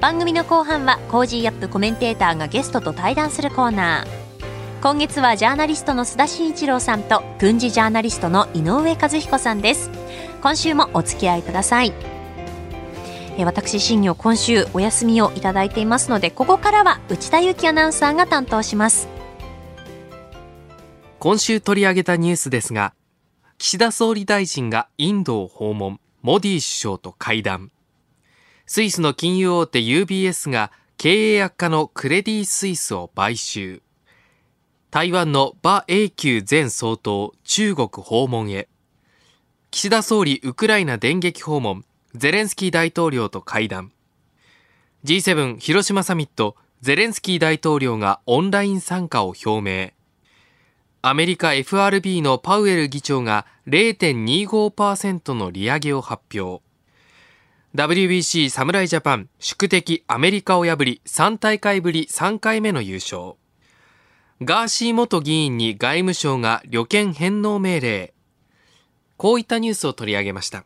番組の後半は Cozy up コメンテーターがゲストと対談するコーナー。今月はジャーナリストの須田慎一郎さんと軍事ジャーナリストの井上和彦さんです。今週もお付き合いください。私新行今週お休みをいただいていますのでここからは内田雄基アナウンサーが担当します。今週取り上げたニュースですが岸田総理大臣がインドを訪問モディ首相と会談。スイスの金融大手 UBS が経営悪化のクレディ・スイスを買収。台湾の馬英九前総統中国訪問へ。岸田総理ウクライナ電撃訪問。ゼレンスキー大統領と会談。G7 広島サミット。ゼレンスキー大統領がオンライン参加を表明。アメリカ FRB のパウエル議長が0.25%の利上げを発表。WBC 侍ジャパン宿敵アメリカを破り3大会ぶり3回目の優勝。ガーシー元議員に外務省が旅券返納命令。こういったニュースを取り上げました。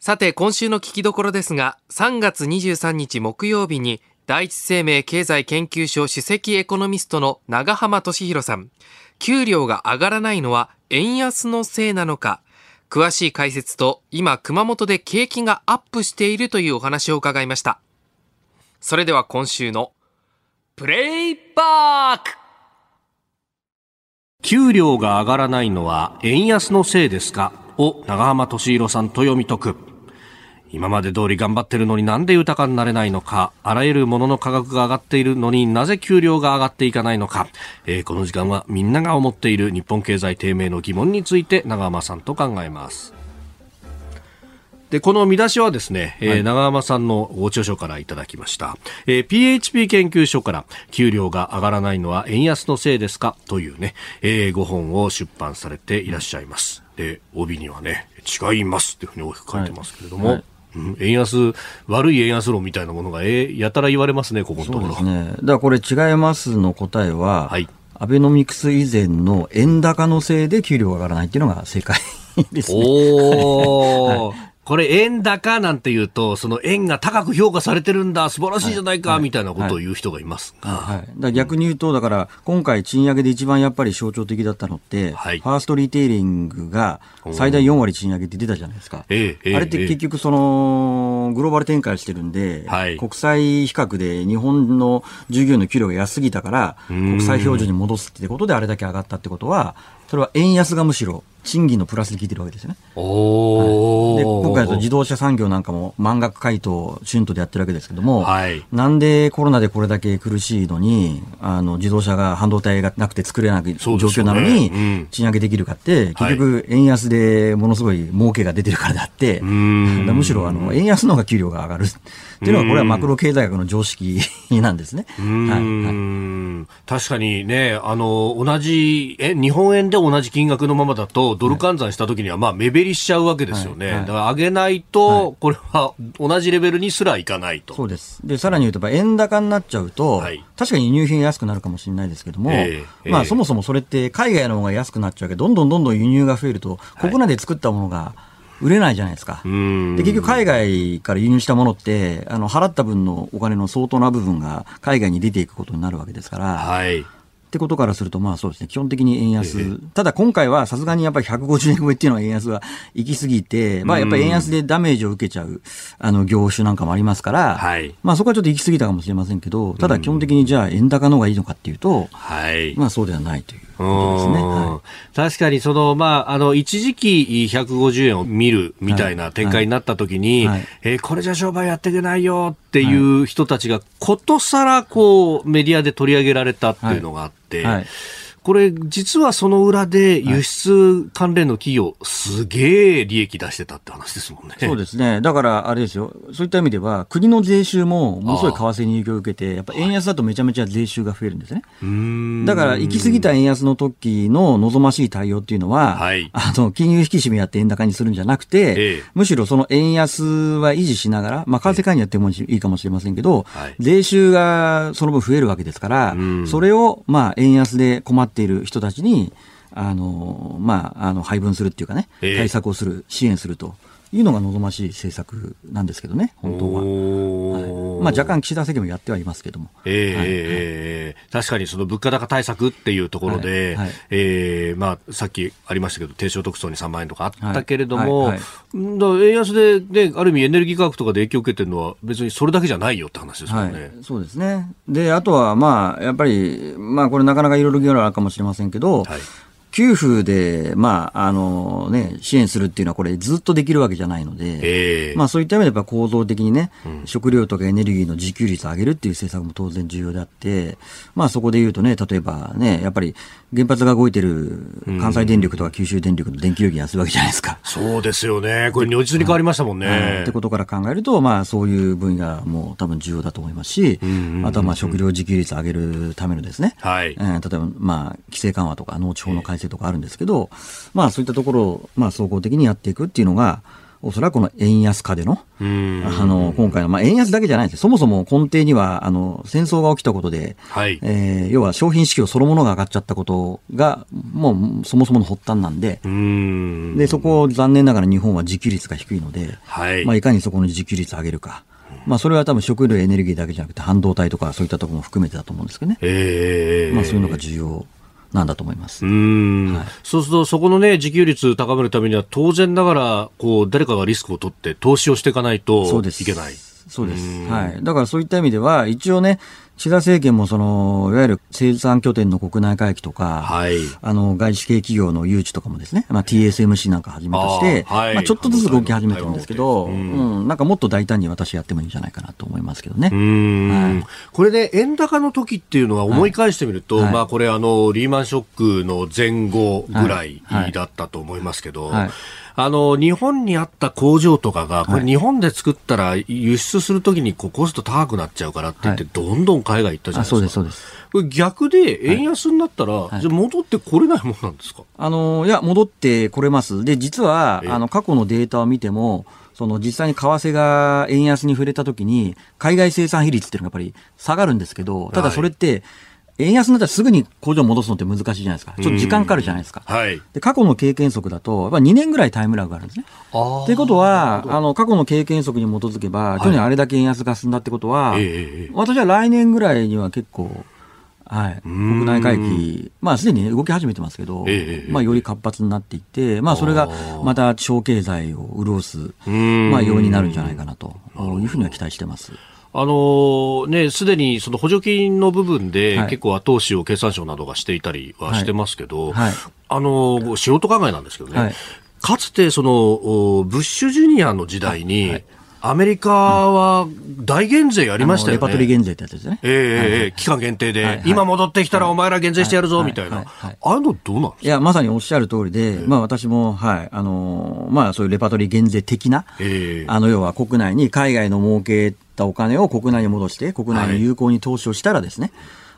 さて今週の聞きどころですが3月23日木曜日に第一生命経済研究所首席エコノミストの長浜俊弘さん。給料が上がらないのは円安のせいなのか。詳しい解説と今熊本で景気がアップしているというお話を伺いました。それでは今週のプレイバーク。給料が上がらないのは円安のせいですか？を長浜敏弘さんと読み解く。今まで通り頑張ってるのになんで豊かになれないのか、あらゆるものの価格が上がっているのになぜ給料が上がっていかないのか、えー、この時間はみんなが思っている日本経済低迷の疑問について長浜さんと考えます。で、この見出しはですね、はい、えー、長浜さんのご著書からいただきました。えー、PHP 研究所から給料が上がらないのは円安のせいですか？というね、えー、ご本を出版されていらっしゃいます。で、帯にはね、違いますっていうふうに大きく書いてますけれども、はいはいうん、円安、悪い円安論みたいなものが、えー、やたら言われますね、ここのところ。そうですね。だからこれ違いますの答えは、はい、アベノミクス以前の円高のせいで給料が上がらないっていうのが正解ですね。おー。はいこれ円高なんて言うと、その円が高く評価されてるんだ、素晴らしいじゃないか、はい、みたいなことを言う人がいます。が。はい、だ逆に言うと、だから今回賃上げで一番やっぱり象徴的だったのって、はい、ファーストリテイリングが最大4割賃上げって出たじゃないですか。ええ、あれって結局その、グローバル展開してるんで、はい、国際比較で日本の従業員の給料が安すぎたから、国際標準に戻すってことであれだけ上がったってことは、それは円安がむしろ賃金のプラスで効いてるわけですよね。はい、で今回の自動車産業なんかも満額回答、春闘でやってるわけですけども、はい、なんでコロナでこれだけ苦しいのに、あの自動車が半導体がなくて作れない状況なのに、賃上げできるかって、結局、円安でものすごい儲けが出てるからであって、むしろあの円安の方が給料が上がる。っていうのは、これはマクロ経済学の常識なんですね。はい、確かにね、あの、同じ、え、日本円で同じ金額のままだと、ドル換算したときには、まあ、目減りしちゃうわけですよね。はいはい、だから上げないと、これは同じレベルにすらいかないと。そうです。で、さらに言うと、円高になっちゃうと、はい、確かに輸入品安くなるかもしれないですけども、えー、まあ、そもそもそれって海外の方が安くなっちゃうけど、どんどんどんどん輸入が増えると、国内で作ったものが、売れないじゃないですか。で結局海外から輸入したものってあの払った分のお金の相当な部分が海外に出ていくことになるわけですから、はい、ってことからすると、まあそうですね、基本的に円安、えー、ただ今回はさすがにやっぱり150円超えっていうのは円安は 行き過ぎて、まあやっぱり円安でダメージを受けちゃうあの業種なんかもありますから、はい、まあそこはちょっと行き過ぎたかもしれませんけど、ただ基本的にじゃあ円高の方がいいのかっていうと、はい、まあそうではないという。ことですね。はい、確かにその、まあ、あの、一時期150円を見るみたいな展開になった時に、はいはい、えー、これじゃ商売やっていけないよっていう人たちが、ことさらこう、メディアで取り上げられたっていうのがあって、これ、実はその裏で輸出関連の企業、すげえ利益出してたって話ですもんね。そうですね。だから、あれですよ。そういった意味では、国の税収もものすごい為替に影響を受けて、やっぱ円安だとめちゃめちゃ税収が増えるんですね。だから、行き過ぎた円安の時の望ましい対応っていうのは、はい、あの、金融引き締めやって円高にするんじゃなくて、ええ、むしろその円安は維持しながら、まあ、為替介入やってもいいかもしれませんけど、はい、税収がその分増えるわけですから、それを、まあ、円安で困っている人たちに、あの、まあ、あの、配分するっていうかね、対策をする、支援するというのが望ましい政策なんですけどね、本当は。はい、まあ、若干岸田政権もやってはいますけども。えー、はい、確かにその物価高対策っていうところで、はい。はい、えー、まあ、さっきありましたけど、低所得層に3万円とかあったけれども、はい。円安で、ね、ある意味エネルギー価格とかで影響を受けてるのは、別にそれだけじゃないよって話ですよね。そうですね。で、あとは、まあ、やっぱり、まあ、これなかなかいろいろ議論あるかもしれませんけど、はい給付で、まあ、あのね、支援するっていうのはこれずっとできるわけじゃないので、えー、まあそういった意味でやっぱ構造的にね、うん、食料とかエネルギーの自給率を上げるっていう政策も当然重要であって、まあそこで言うとね、例えばね、やっぱり原発が動いてる関西電力とか九州電力の電気料金安いわけじゃないですか。そうですよね。これ如実に変わりましたもんね。はい、ってことから考えると、まあそういう分野も多分重要だと思いますし、あとはまあ食料自給率を上げるためのですね、はい、えー、例えばまあ規制緩和とか農地法の改正とかあるんですけど、まあそういったところを、まあ総合的にやっていくっていうのが、おそらくこの円安化での、あの、今回の、まあ、円安だけじゃないです。そもそも根底には、あの、戦争が起きたことで、はい、えー、要は商品市況そのものが上がっちゃったことが、もうそもそもの発端なんで、ん。で、そこを残念ながら日本は自給率が低いので、はい、まあ、いかにそこの自給率を上げるか。まあ、それは多分食料エネルギーだけじゃなくて半導体とかそういったところも含めてだと思うんですけどね。えー、まあ、そういうのが重要なんだと思います。うん、はい、そうすると、そこのね、自給率高めるためには、当然ながら、こう、誰かがリスクを取って投資をしていかないといけない。そうです。はい。だからそういった意味では、一応ね、岸田政権もその、いわゆる生産拠点の国内回帰とか、はい、あの、外資系企業の誘致とかもですね、まあ、TSMC なんかはじめとして、はい、まあ、ちょっとずつ動き始めてるんですけど、うん、うん、なんかもっと大胆に私やってもいいんじゃないかなと思いますけどね。はい、これで、ね、円高の時っていうのは思い返してみると、はい、まあ、これあの、リーマンショックの前後ぐらい。だったと思いますけど、はいあの、日本にあった工場とかが、これ日本で作ったら輸出するときにこうコスト高くなっちゃうからって言って、どんどん海外行ったじゃないですか。そうです、そうです。これ逆で円安になったら、はい、じゃ戻ってこれないものなんですか？あの、いや、戻ってこれます。で、実は、あの、過去のデータを見ても、その実際に為替が円安に触れたときに、海外生産比率っていうのがやっぱり下がるんですけど、ただそれって、はい円安になったらすぐに工場戻すのって難しいじゃないですか。ちょっと時間かかるじゃないですか。はい、で過去の経験則だと、やっぱ2年ぐらいタイムラグがあるんですね。ということは、あの、過去の経験則に基づけば、去年あれだけ円安が進んだってことは、はい、私は来年ぐらいには結構、はい、国内回帰、まあ、すでに、動き始めてますけど、えまあ、より活発になっていって、まあ、それがまた地方経済を潤す、まあ、要因になるんじゃないかなというふうには期待してます。あのね、すでにその補助金の部分で、結構後押しを経産省などがしていたりはしてますけど、はい。はい、あの素人考えなんですけどね、はい、かつてそのブッシュジュニアの時代に、アメリカは大減税やりましたよね。レパトリー減税ってやつですね。ええ期間限定で、はい。はい、今戻ってきたらお前ら減税してやるぞ、みたいな。ああいうのどうなんいや、まさにおっしゃる通りで、まあ私も、はい、あのー、まあそういうレパトリー減税的な、あの、要は国内に海外の儲けたお金を国内に戻して、国内に有効に投資をしたらですね、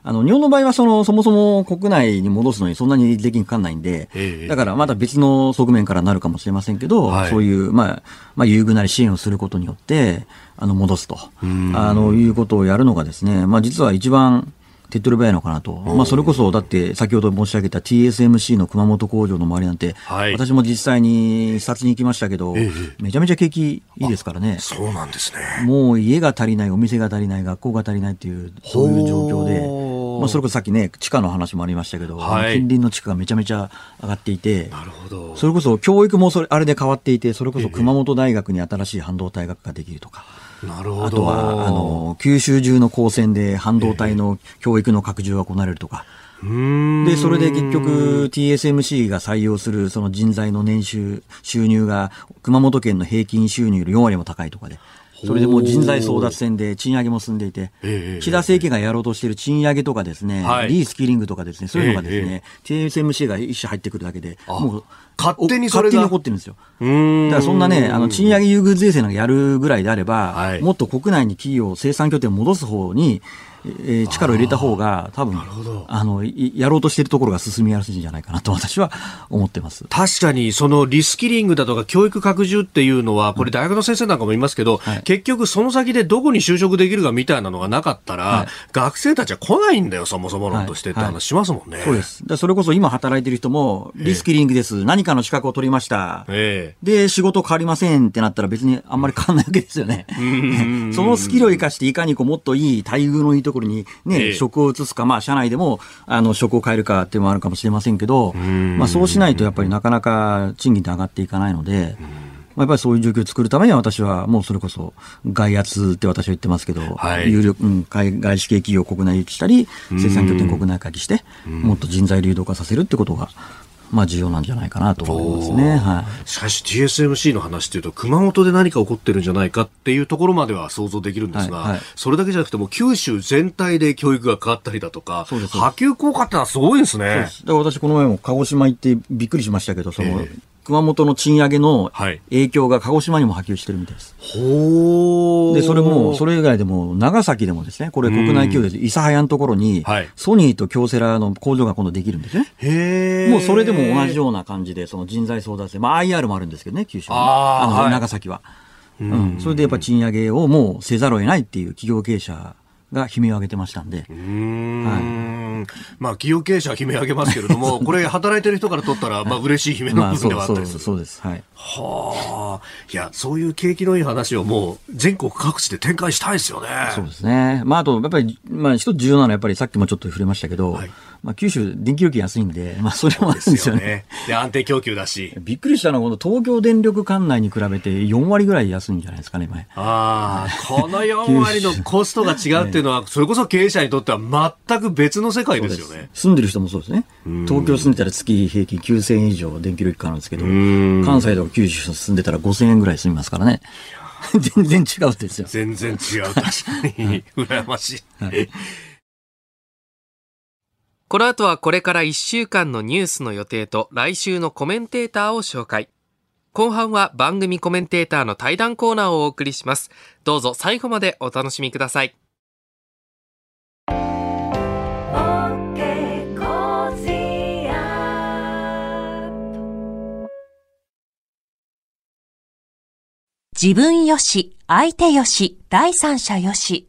あの、日本の場合はその、そもそも国内に戻すのにそんなに税金かかんないんで、だからまた別の側面からなるかもしれませんけど、はい、そういう、まあ、まあ、優遇なり支援をすることによって、あの、戻すと、あの、いうことをやるのがですね、まあ、実は一番、手っ取り早いのかなと、まあ、それこそだって先ほど申し上げた TSMC の熊本工場の周りなんて、はい、私も実際に視察に行きましたけど、ええ、めちゃめちゃ景気いいですからね、そうなんですね。もう家が足りない、お店が足りない、学校が足りないっていう、そういう状況で、まあ、それこそさっきね、地価の話もありましたけど、はい、近隣の地価がめちゃめちゃ上がっていて、なるほど。それこそ教育もそれあれで変わっていて、それこそ熊本大学に新しい半導体学科ができるとか。えなるほど。あとはあの九州中の高専で半導体の教育の拡充が行われるとか。で、それで結局 TSMC が採用するその人材の年収、収入が熊本県の平均収入より4割も高いとかで、それでもう人材争奪戦で賃上げも進んでいて、岸田政権がやろうとしている賃上げとかですね、はい、リースキリングとかですね、そういうのがですね、TSMC が一社入ってくるだけで、もう勝手にそれが。勝手に残ってるんですよ。だからそんなね、あの、賃上げ優遇税制なんかやるぐらいであれば、はい、もっと国内に企業、生産拠点を戻す方に、えー、力を入れた方が、多分あのやろうとしているところが進みやすいんじゃないかなと私は思ってます。確かに、そのリスキリングだとか教育拡充っていうのは、これ、大学の先生なんかも言いますけど、はい、結局、その先でどこに就職できるかみたいなのがなかったら、はい、学生たちは来ないんだよ、そもそも論としてって話しますもんね。そうです。でそれこそ今働いてる人も、リスキリングです、えー、何かの資格を取りました、えー、で、仕事変わりませんってなったら、別にあんまり変わらないわけですよね。そのスキルを生かして、いかにこうもっといい待遇のいいところにね、えー職を移すか、まあ、社内でもあの職を変えるかっていうのもあるかもしれませんけど、まあ、そうしないとやっぱりなかなか賃金って上がっていかないので。やっぱりそういう状況を作るためには、私はもうそれこそ外圧って私は言ってますけど、はい、有力、うん、外外資系企業を国内行きしたり、生産拠点国内回帰して、もっと人材流動化させるってことが、まあ、重要なんじゃないかなと思いますね、はい、しかし TSMC の話というと熊本で何か起こってるんじゃないかっていうところまでは想像できるんですが、はいはい、それだけじゃなくても九州全体で教育が変わったりだとか波及効果ってのはすごいですね。だから私この前も鹿児島行ってびっくりしましたけどその、えー熊本の賃上げの影響が鹿児島にも波及してるみたいです。ほで、それも、それ以外でも、長崎でもですね、これ国内企業で、諫早のところに、ソニーと京セラの工場が今度できるんですね。へもうそれでも同じような感じで、その人材争奪戦、まあ IR もあるんですけどね、九州は、あの、長崎は。うん、それでやっぱ賃上げをもうせざるを得ないっていう企業経営者が悲鳴を上げてましたんで。はい、まあ、企業経営者は悲鳴を上げますけれども、これ、働いてる人からとったら、まあ、嬉しい悲鳴の部分ではあったりする。そうです。はい。はあ。いや、そういう景気のいい話をもう、全国各地で展開したいですよね。そうですね。まあ、あと、やっぱり、まあ、一つ重要なのは、やっぱりさっきもちょっと触れましたけど、はいまあ、九州、電気料金安いんで、まあ、それもあるんですよね。で、安定供給だし。びっくりしたのは、この東京電力管内に比べて4割ぐらい安いんじゃないですかね、前。ああ、この4割のコストが違うっていうのは、それこそ経営者にとっては全く別の世界ですよね。住んでる人もそうですね。東京住んでたら月平均9000円以上電気料金かかるんですけど、関西とか九州住んでたら5000円ぐらい住みますからね。全然違うですよ。全然違う、確かに。羨ましい。はいこの後はこれから1週間のニュースの予定と来週のコメンテーターを紹介。後半は番組コメンテーターの対談コーナーをお送りします。どうぞ最後までお楽しみください。自分よし、相手よし、第三者よし。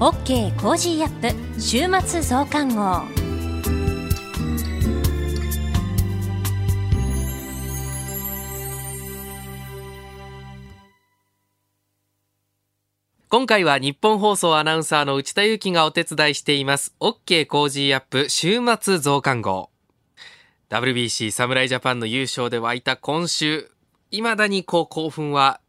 OK Cozy up 週末増刊号。今回はニッポン放送アナウンサーの内田雄基がお手伝いしています。OK Cozy up 週末増刊号。WBC 侍ジャパンの優勝で湧いた今週未だにこう興奮は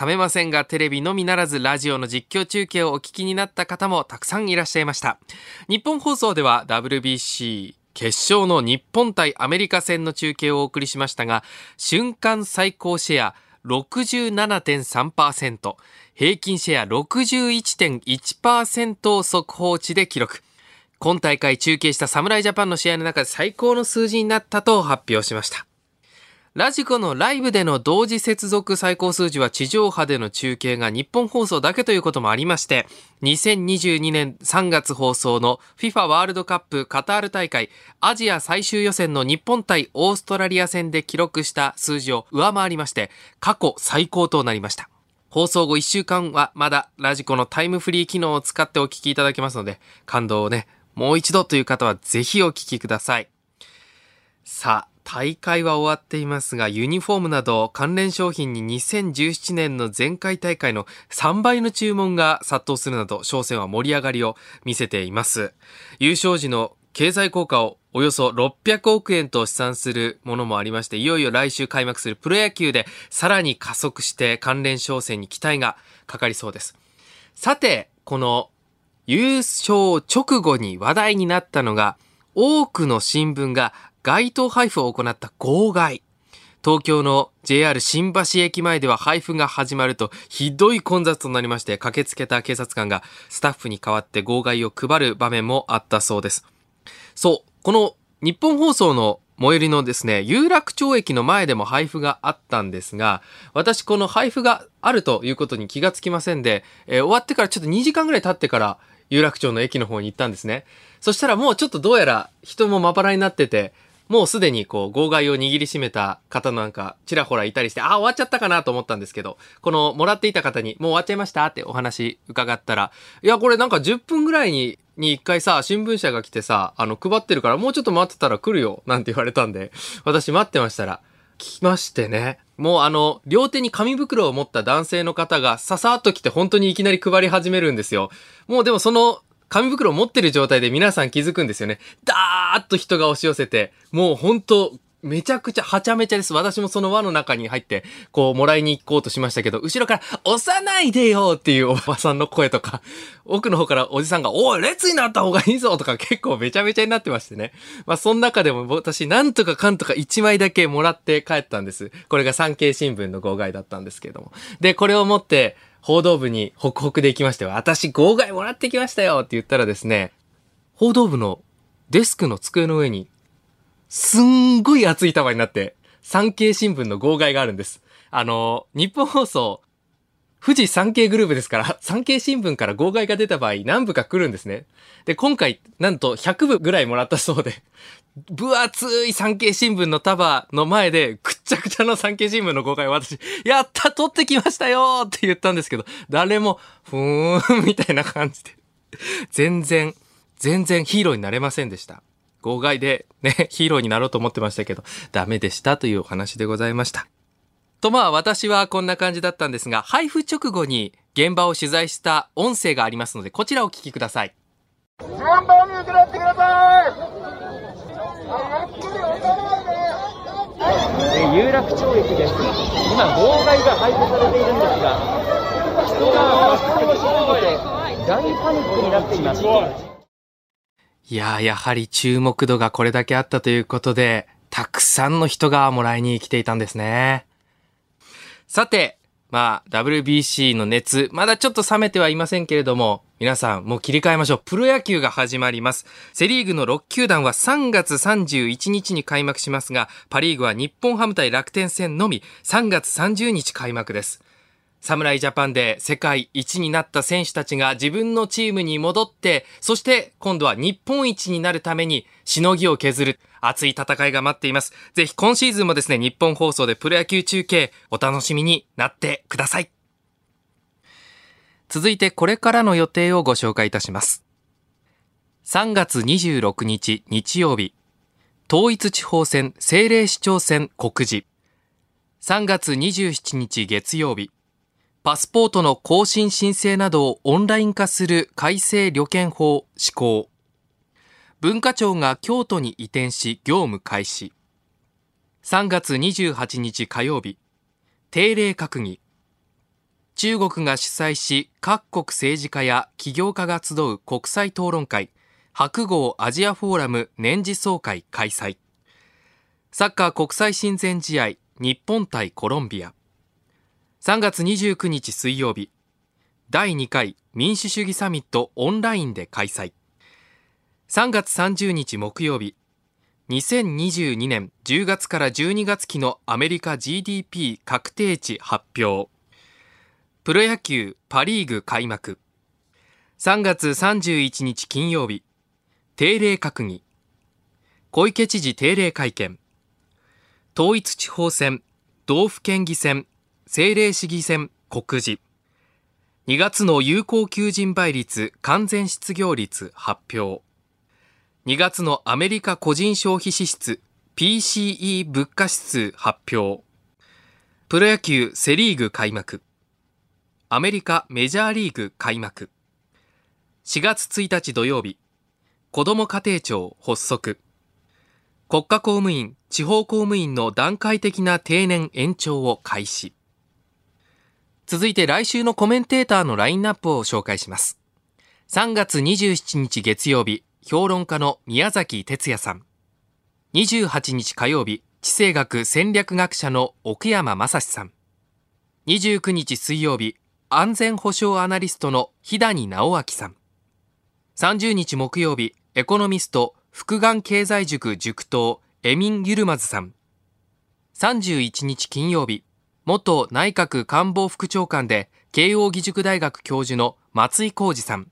冷めませんがテレビのみならずラジオの実況中継をお聞きになった方もたくさんいらっしゃいました。日本放送では WBC 決勝の日本対アメリカ戦の中継をお送りしましたが瞬間最高シェア67.3%平均シェア61.1%を速報値で記録。今大会中継した侍ジャパンの試合の中で最高の数字になったと発表しました。ラジコのライブでの同時接続最高数字は地上波での中継が日本放送だけということもありまして、2022年3月放送の FIFA ワールドカップカタール大会アジア最終予選の日本対オーストラリア戦で記録した数字を上回りまして、過去最高となりました。放送後1週間はまだラジコのタイムフリー機能を使ってお聞きいただけますので、感動をね、もう一度という方はぜひお聞きください。さあ、大会は終わっていますが、ユニフォームなど関連商品に2017年の前回大会の3倍の注文が殺到するなど、商戦は盛り上がりを見せています。優勝時の経済効果をおよそ600億円と試算するものもありまして、いよいよ来週開幕するプロ野球でさらに加速して関連商戦に期待がかかりそうです。さて、この優勝直後に話題になったのが、多くの新聞が街頭配布を行った号外。東京の JR 新橋駅前では配布が始まるとひどい混雑となりまして駆けつけた警察官がスタッフに代わって号外を配る場面もあったそうです。そう、この日本放送の最寄りのですね、有楽町駅の前でも配布があったんですが、私この配布があるということに気がつきませんで、えー、終わってからちょっと2時間ぐらい経ってから有楽町の駅の方に行ったんですね。そしたらもうちょっとどうやら人もまばらになってて、もうすでにこう、号外を握りしめた方なんか、ちらほらいたりして、あ、終わっちゃったかなと思ったんですけど、この、もらっていた方に、もう終わっちゃいましたってお話伺ったら、いや、これなんか10分ぐらいに、に一回さ、新聞社が来てさ、あの、配ってるから、もうちょっと待ってたら来るよ、なんて言われたんで、私待ってましたら、来ましてね。もうあの、両手に紙袋を持った男性の方がささっと来て本当にいきなり配り始めるんですよ。もうでもその紙袋を持ってる状態で皆さん気づくんですよね。ダーッと人が押し寄せて、もう本当めちゃくちゃはちゃめちゃです。私もその輪の中に入って、こう、もらいに行こうとしましたけど、後ろから、押さないでよっていうおばさんの声とか、奥の方からおじさんが、おい、列になった方がいいぞとか結構めちゃめちゃになってましてね。まあ、その中でも私、なんとかかんとか1枚だけもらって帰ったんです。これが産経新聞の号外だったんですけれども。で、これを持って、報道部にホクホクで行きましたよ。私号外もらってきましたよって言ったらですね、報道部のデスクの机の上に、すんごい熱い束になって、産経新聞の号外があるんです。あの、日本放送、富士産経グループですから、産経新聞から号外が出た場合、何部か来るんですね。で、今回、なんと100部ぐらいもらったそうで、分厚い産経新聞の束の前で、くちゃくちゃの産経新聞の公開を私、やった取ってきましたよって言ったんですけど、誰も、ふーん、みたいな感じで。全然、全然ヒーローになれませんでした。号外でね、ヒーローになろうと思ってましたけど、ダメでしたというお話でございました。とまあ私はこんな感じだったんですが、配布直後に現場を取材した音声がありますので、こちらをお聞きください。順番に受け取ってくださいえ有楽町駅です。今号外が配布されているんですが人が発生しすぎて大パニックになっています。いややはり注目度がこれだけあったということでたくさんの人がもらいに来ていたんですね。さてまあ、WBC の熱、まだちょっと冷めてはいませんけれども、皆さんもう切り替えましょう。プロ野球が始まります。セリーグの6球団は3月31日に開幕しますが、パリーグは日本ハム対楽天戦のみ3月30日開幕です。侍ジャパンで世界一になった選手たちが自分のチームに戻って、そして今度は日本一になるためにしのぎを削る熱い戦いが待っています。ぜひ今シーズンもですね、日本放送でプロ野球中継お楽しみになってください。続いてこれからの予定をご紹介いたします。3月26日日曜日、統一地方選政令市長選告示。3月27日月曜日、パスポートの更新申請などをオンライン化する改正旅券法施行。文化庁が京都に移転し業務開始。3月28日火曜日、定例閣議。中国が主催し各国政治家や起業家が集う国際討論会白豪アジアフォーラム年次総会開催。サッカー国際親善試合日本対コロンビア。3月29日水曜日。第2回民主主義サミットオンラインで開催。3月30日木曜日。2022年10月から12月期のアメリカ GDP 確定値発表。プロ野球パリーグ開幕。3月31日金曜日定例閣議。小池知事定例会見。統一地方選。道府県議選。政令市議選。告示。2月の有効求人倍率。完全失業率。発表。2月のアメリカ個人消費支出。PCE 物価指数。発表。プロ野球セリーグ開幕。アメリカメジャーリーグ開幕4月1日土曜日子ども家庭庁発足国家公務員地方公務員の段階的な定年延長を開始続いて来週のコメンテーターのラインナップを紹介します3月27日月曜日評論家の宮崎哲也さん。28日火曜日、地政学戦略学者の奥山正史さん。29日水曜日、安全保障アナリストの日谷直明さん。30日木曜日、エコノミスト、福眼経済塾塾頭、エミン・ユルマズさん。31日金曜日、元内閣官房副長官で慶應義塾大学教授の松井浩二さん。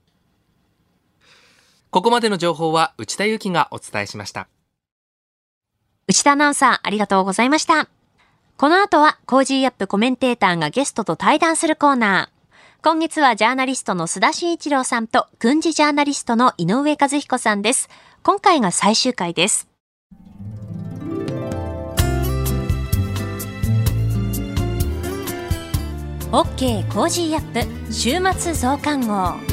ここまでの情報は内田雄基がお伝えしました。内田アナウンサー、ありがとうございました。この後は、 Cozy up コメンテーターがゲストと対談するコーナー。今月はジャーナリストの須田慎一郎さんと軍事ジャーナリストの井上和彦さんです。今回が最終回です。OK Cozy up 週末増刊号。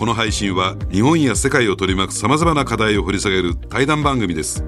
この配信は日本や世界を取り巻く様々な課題を掘り下げる対談番組です。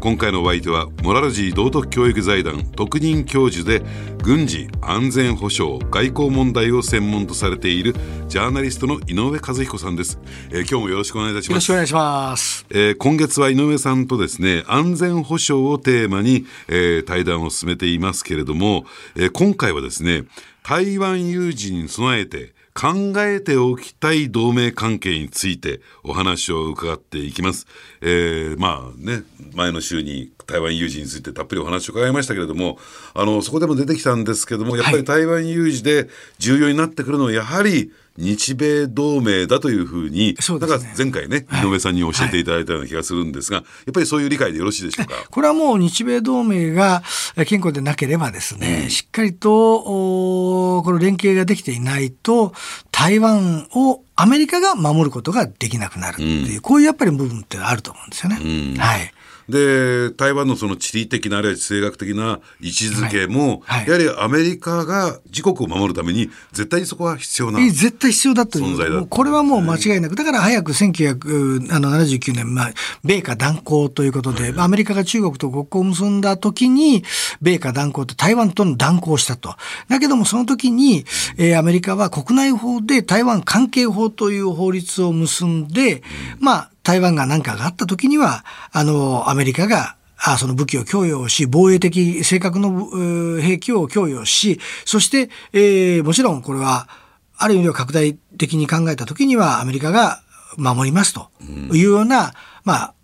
今回のお相手はモラルジー道徳教育財団特任教授で軍事安全保障外交問題を専門とされているジャーナリストの井上和彦さんです、えー、今日もよろしくお願いいたします。よろしくお願いします、えー、今月は井上さんとですね安全保障をテーマに、えー、対談を進めていますけれども、えー、今回はですね台湾有事に備えて考えておきたい同盟関係についてお話を伺っていきます。えー、まあね、前の週に台湾有事についてたっぷりお話を伺いましたけれども、あの、そこでも出てきたんですけども、やっぱり台湾有事で重要になってくるのは、やはり日米同盟だというふうに、そうですね、だから前回ね、井上さんに教えていただいたような気がするんですが、はい、やっぱりそういう理解でよろしいでしょうか？これはもう日米同盟が健康でなければですね、うん、しっかりとこの連携ができていないと、台湾をアメリカが守ることができなくなるっていう、うん、こういうやっぱり部分ってあると思うんですよね。うん、はい。で台湾のその地理的なあるいは地政学的な位置づけも、はい。はい、やはりアメリカが自国を守るために絶対にそこは必要な絶対必要だという。存在だ。これはもう間違いなく。だから早く1979年、まあ、米価断交ということで、はい、アメリカが中国と国交を結んだ時に米価断交と台湾との断交をしたと。だけどもその時に、えー、アメリカは国内法で台湾関係法という法律を結んで、うん、まあ台湾が何かがあった時には、あの、アメリカがあその武器を供与し、防衛的性格の兵器を供与し、そして、えー、もちろんこれは、ある意味では拡大的に考えた時にはアメリカが守りますというような、うん、まあ、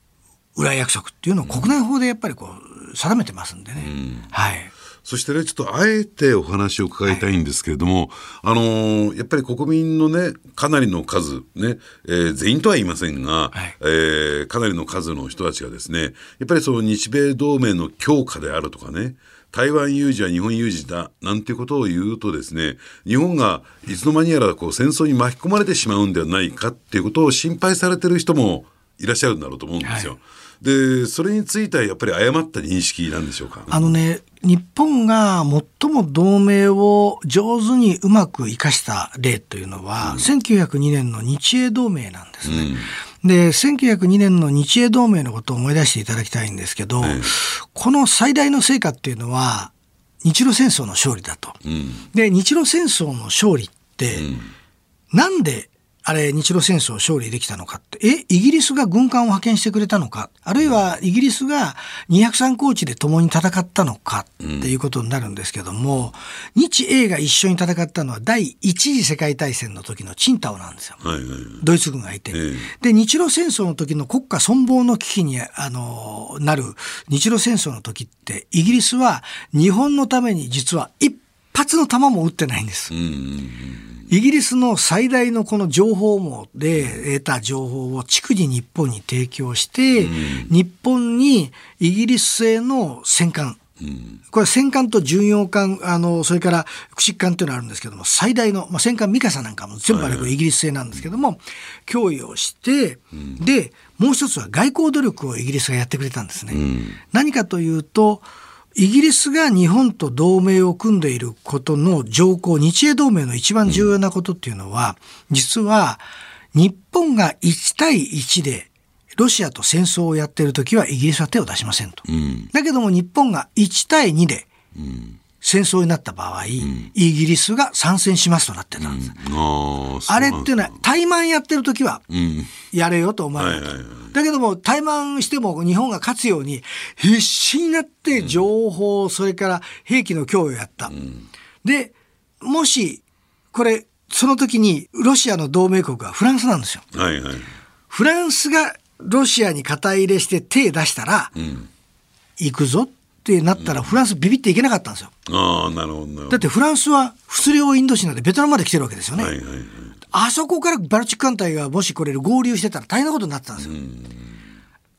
裏約束っていうのを国内法でやっぱりこう定めてますんでね。うん、はい。そしてね、ちょっとあえてお話を伺いたいんですけれども、はい、あのー、やっぱり国民のね、かなりの数、ね、えー、全員とは言いませんが、はい、えー、かなりの数の人たちがですね、やっぱりその日米同盟の強化であるとかね、台湾有事は日本有事だなんていうことを言うとですね日本がいつの間にやらこう戦争に巻き込まれてしまうんではないかっていうことを心配されてる人もいらっしゃるんだろうと思うんですよ。はい。でそれについてはやっぱり誤った認識なんでしょうか？あのね日本が最も同盟を上手にうまく生かした例というのは、うん、1902年の日英同盟なんですね。うん、で1902年の日英同盟のことを思い出していただきたいんですけど、この最大の成果っていうのは日露戦争の勝利だと。うん、で日露戦争の勝利って、うん、なんであれ、日露戦争勝利できたのかって、え、イギリスが軍艦を派遣してくれたのか、あるいはイギリスが203高地で共に戦ったのかっていうことになるんですけども、うん、日英が一緒に戦ったのは第一次世界大戦の時のチンタオなんですよ。はいはいはい、ドイツ軍がいて、えー、で、日露戦争の時の国家存亡の危機にあのなる日露戦争の時って、イギリスは日本のために実は一発の弾も撃ってないんです。うんイギリスの最大のこの情報網で得た情報を逐次日本に提供して、うん、日本にイギリス製の戦艦、うん、これ戦艦と巡洋艦、あの、それから駆逐艦っていうのがあるんですけども、最大の、まあ、戦艦ミカサなんかも全部あれイギリス製なんですけども、供与をして、うん、で、もう一つは外交努力をイギリスがやってくれたんですね。何かというと、イギリスが日本と同盟を組んでいることの条項、日英同盟の一番重要なことっていうのは、実は日本が1対1でロシアと戦争をやっているときはイギリスは手を出しませんと。うん、だけども日本が1対2で戦争になった場合、うん、イギリスが参戦しますとなってたんです。うん、ああれっていうのは、怠慢やってる時は、やれよと思われると。だけども、怠慢しても日本が勝つように、必死になって情報、それから兵器の供与をやった。で、もし、これ、その時にロシアの同盟国はフランスなんですよ。はいはい、フランスがロシアに肩入れして手出したら、うん、行くぞってなったら、フランスビビっていけなかったんですよ。ああ、なるほど。だってフランスは、仏領インドシナでベトナムまで来てるわけですよね。はいはいはい、あそこからバルチック艦隊がもしこれ合流してたら大変なことになってたんですよ。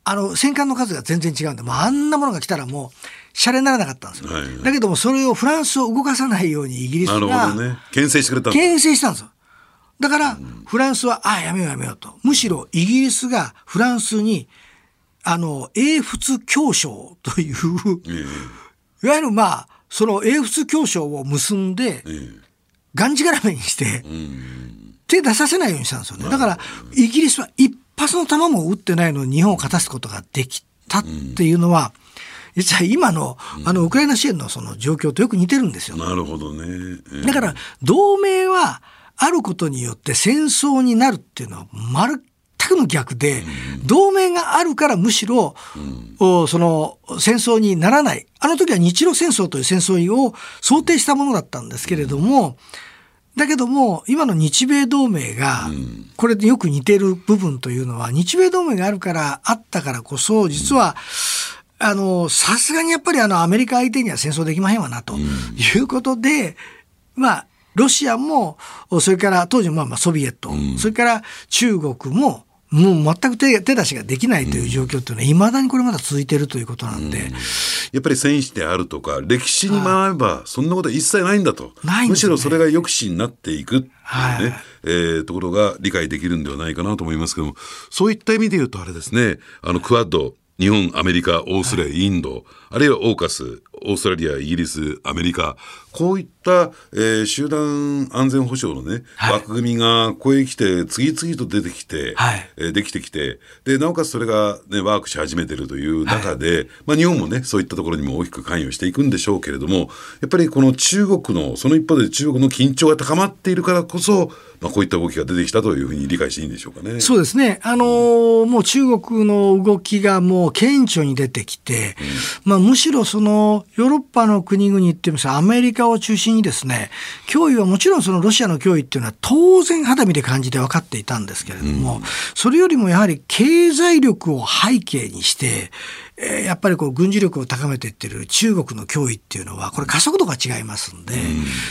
あの、戦艦の数が全然違うんで、もうあんなものが来たらもう、シャレにならなかったんですよ。はいはい、だけども、それをフランスを動かさないようにイギリスが、ね。牽制してくれた牽制したんですよ。だから、フランスは、ああ、やめようやめようと。むしろ、イギリスがフランスに、あの、英仏協商という、いわゆるまあ、その英仏協商を結んで、がんじがらめにして、手出させないようにしたんですよね。だから、イギリスは一発の弾も撃ってないのに日本を勝たすことができたっていうのは、実は今のあのウクライナ支援のその状況とよく似てるんですよ。なるほどね。だから同盟はあることによって戦争になるっていうのはまるくの逆で、同盟があるからむしろ、うん、その戦争にならない。あの時は日露戦争という戦争を想定したものだったんですけれども、だけども、今の日米同盟が、これでよく似てる部分というのは、日米同盟があるから、あったからこそ、実は、あの、さすがにやっぱりあの、アメリカ相手には戦争できまへんわな、ということで、まあ、ロシアも、それから当時まあまあソビエト、それから中国も、もう全く手手出しができないという状況っていうのは、いまだにこれまだ続いているということなんで、うん、やっぱり戦士であるとか、歴史に学べば、そんなことは一切ないんだと、ね、むしろそれが抑止になっていくっていうね、はい、えー、ところが理解できるんではないかなと思いますけども、そういった意味で言うと、あれですね、あのクアッド、日本、アメリカ、オーストラリア、インド、あるいはオーカス、オーストラリア、イギリス、アメリカ、こういった、えー、集団安全保障のね、はい、枠組みがここへ来て、次々と出てきて、はい、えー、できてきて、で、なおかつそれが、ね、ワークし始めてるという中で、はい、まあ、日本もね、そういったところにも大きく関与していくんでしょうけれども、やっぱりこの中国の、その一方で中国の緊張が高まっているからこそ、まあ、こういった動きが出てきたというふうに理解していいんでしょうかね。そうですね。あのー、もう中国の動きがもう顕著に出てきて、うん、まあ、むしろその、ヨーロッパの国々っていうんですアメリカを中心にですね、脅威はもちろんそのロシアの脅威っていうのは当然肌身で感じて分かっていたんですけれども、うん、それよりもやはり経済力を背景にして、えー、やっぱりこう軍事力を高めていってる中国の脅威っていうのは、これ加速度が違いますんで、うん、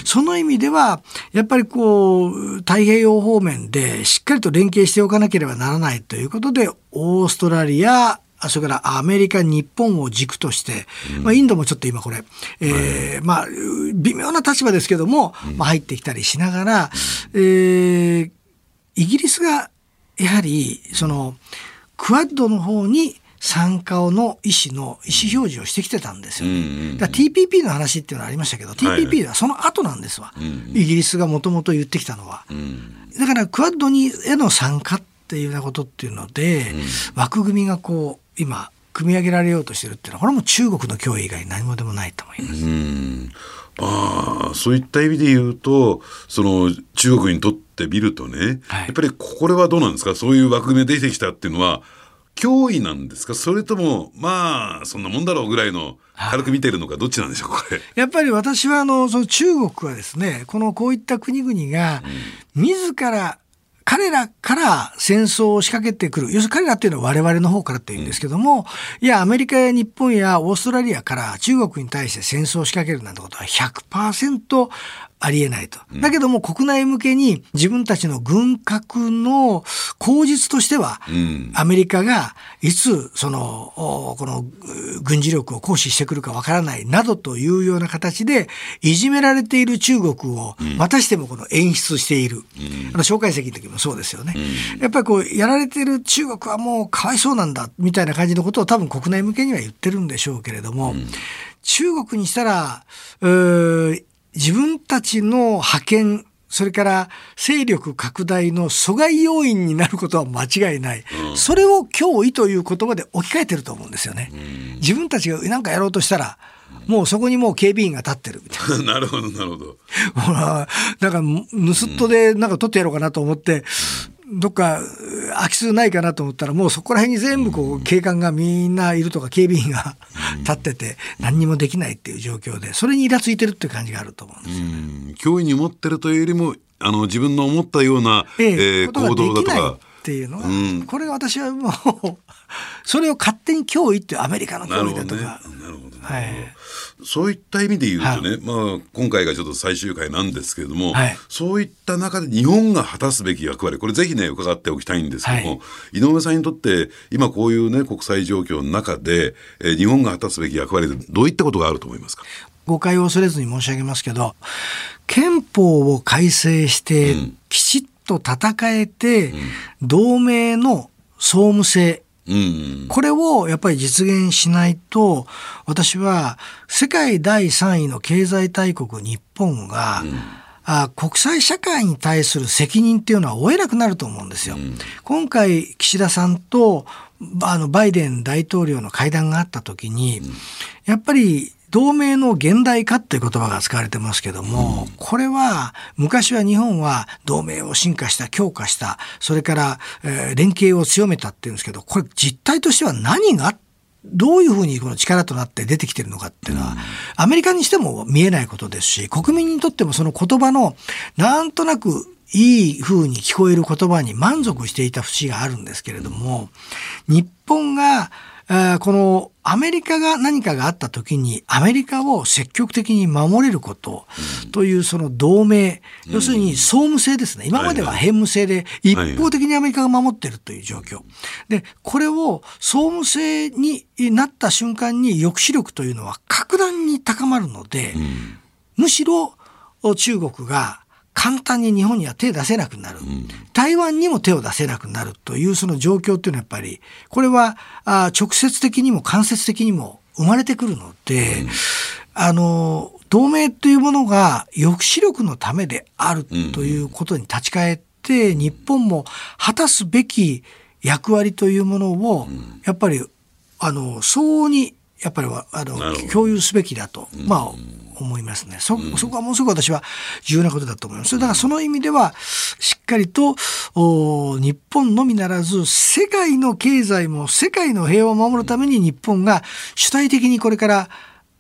その意味では、やっぱりこう、太平洋方面でしっかりと連携しておかなければならないということで、オーストラリア、それからアメリカ、日本を軸として、うん、まあ、インドもちょっと今これ、えー、まあ、微妙な立場ですけども、まあ、入ってきたりしながら、えー、イギリスがやはり、その、クアッドの方に参加の意思の意思表示をしてきてたんですよね。だ TPP の話っていうのはありましたけど、TPP はその後なんですわ。イギリスがもともと言ってきたのは。だからクアッドにへの参加っていうようなことっていうので、枠組みがこう、今、組み上げられようとしてるっていうのは、これも中国の脅威以外何もでもないと思います。うん。あそういった意味で言うと、その中国にとってみるとね、はい、やっぱりこれはどうなんですか、そういう枠組みが出てきたっていうのは、脅威なんですか？それとも、まあ、そんなもんだろうぐらいの、軽く見てるのか、どっちなんでしょう、これ。やっぱり私は、あの、その中国はですね、このこういった国々が、自ら、彼らから戦争を仕掛けてくる。要するに彼らっていうのは我々の方からって言うんですけども、いや、アメリカや日本やオーストラリアから中国に対して戦争を仕掛けるなんてことは100%ありえないと。だけども国内向けに自分たちの軍拡の口実としては、アメリカがいつその、この軍事力を行使してくるかわからないなどというような形で、いじめられている中国をまたしてもこの演出している。あの、蒋介石の時もそうですよね。やっぱりこう、やられている中国はもうかわいそうなんだ、みたいな感じのことを多分国内向けには言ってるんでしょうけれども、中国にしたら、自分たちの覇権、それから勢力拡大の阻害要因になることは間違いない。うん、それを脅威という言葉で置き換えてると思うんですよね。うん、自分たちが何かやろうとしたら、もうそこにもう警備員が立ってるみたいな。なるほど、なるほど。ほら、なんか、盗っ人でなんか取ってやろうかなと思って、どっか空き巣ないかなと思ったら、もうそこら辺に全部こう警官がみんないるとか、警備員が立ってて、何にもできないっていう状況で、それにイラついてるっていう感じがあると思うんですよ、ね。脅威に持ってるというよりも、あの自分の思ったような、えええー、行動だとか。っていうのは、うん、これが私はもうそれを勝手に脅威ってアメリカの脅威だとか。なるほど、ね、はい。そういった意味で言うとね、はい、まあ、今回がちょっと最終回なんですけれども、はい、そういった中で日本が果たすべき役割、これぜひね、伺っておきたいんですけども、はい、井上さんにとって、今こういうね、国際状況の中で、えー、日本が果たすべき役割でどういったことがあると思いますか？誤解を恐れずに申し上げますけど、憲法を改正して、きちっと戦えて、うん、同盟の総務性、これをやっぱり実現しないと、私は世界第3位の経済大国日本が、うん。あ国際社会に対する責任っていうのは負えなくなると思うんですよ。うん、今回岸田さんとあのバイデン大統領の会談があった時に、うん、やっぱり同盟の現代化っていう言葉が使われてますけども、うん、これは昔は日本は同盟を進化した強化したそれから、えー、連携を強めたっていうんですけどこれ実態としては何がどういうふうにこの力となって出てきてるのかっていうのは、アメリカにしても見えないことですし、国民にとってもその言葉のなんとなくいい風に聞こえる言葉に満足していた節があるんですけれども、日本がこのアメリカが何かがあった時にアメリカを積極的に守れることというその同盟、うん、要するに総務制ですね。今までは偏無制で一方的にアメリカが守ってるという状況。で、これを総務制になった瞬間に抑止力というのは格段に高まるので、うん、むしろ中国が簡単に日本には手出せなくなる、うん、台湾にも手を出せなくなるというその状況っていうのはやっぱりこれはあ直接的にも間接的にも生まれてくるので、うん、あの同盟というものが抑止力のためであるということに立ち返って、日本も果たすべき役割というものをやっぱりあの相応にやっぱりあの共有すべきだと、まあ思いますね。そ、そこはものすごく私は重要なことだと思います。だからその意味では、しっかりと、日本のみならず、世界の経済も世界の平和を守るために日本が主体的にこれから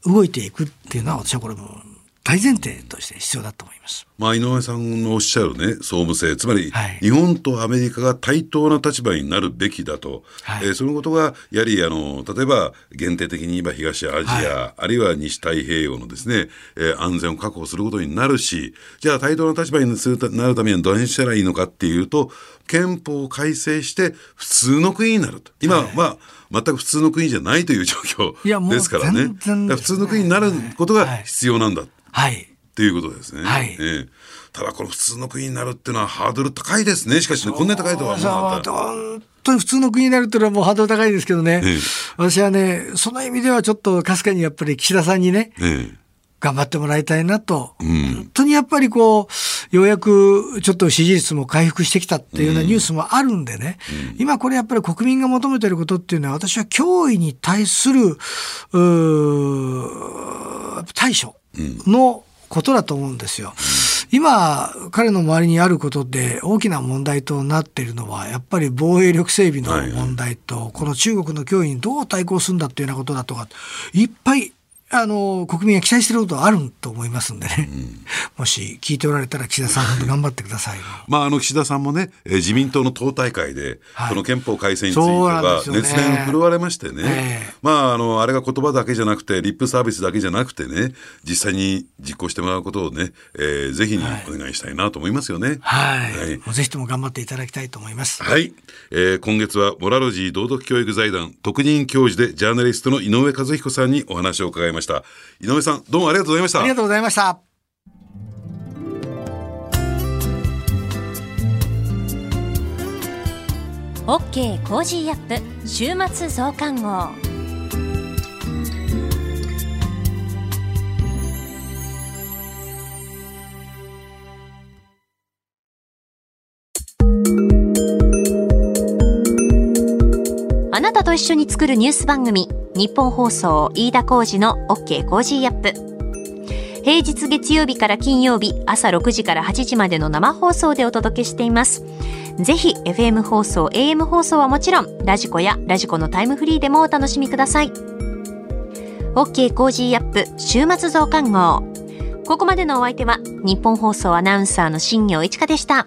動いていくっていうのは、私はこれも大前提として必要だと思います。まあ、井上さんのおっしゃるね、総務制、つまり、日本とアメリカが対等な立場になるべきだと、はい、えー、そのことが、やはり、あの、例えば、限定的に言えば東アジア、はい、あるいは西太平洋のですね、えー、安全を確保することになるし、じゃあ対等な立場にするなるためにはどうしたらいいのかっていうと、憲法を改正して普通の国になると。今、はい、まあ、全く普通の国じゃないという状況ですからね。ら普通の国になることが必要なんだ。はい。っていうことですね。はい。えーただこの普通の国になるっていうのはハードル高いですね。しかしね、こんなに高いとは思わなかった。本当に普通の国になるっていうのはもうハードル高いですけどね。ええ、私はね、その意味ではちょっとかすかにやっぱり岸田さんにね、ええ頑張ってもらいたいなと、うん、本当にやっぱりこう、ようやくちょっと支持率も回復してきたっていうようなニュースもあるんでね、うん、今これやっぱり国民が求めてることっていうのは、私は脅威に対する、対処のことだと思うんですよ。今、彼の周りにあることで大きな問題となっているのは、やっぱり防衛力整備の問題と、この中国の脅威にどう対抗するんだっていうようなことだとか、いっぱいあの、国民が期待してることはあると思いますんでね。うん、もし聞いておられたら岸田さん、頑張ってください。まあ、あの、岸田さんもね、えー、自民党の党大会で、はい、この憲法改正については熱弁振るわれましてね。ねまあ、あの、あれが言葉だけじゃなくて、リップサービスだけじゃなくてね、実際に実行してもらうことをね、えー、ぜひにお願いしたいなと思いますよね。はい。はい、ぜひとも頑張っていただきたいと思います。はい。えー、今月は、モラロジー道徳教育財団特任教授でジャーナリストの井上和彦さんにお話を伺いました。井上さん、どうもありがとうございました。ありがとうございました。 OK Cozy up 週末増刊号。と一緒に作るニュース番組日本放送飯田浩二の OK コージーアップ。平日月曜日から金曜日朝6時から8時までの生放送でお届けしています。ぜひ FM 放送 AM 放送はもちろん radiko や radiko のタイムフリーでもお楽しみください。OK Cozy up 週末増刊号。ここまでのお相手はニッポン放送アナウンサーの新行市佳でした。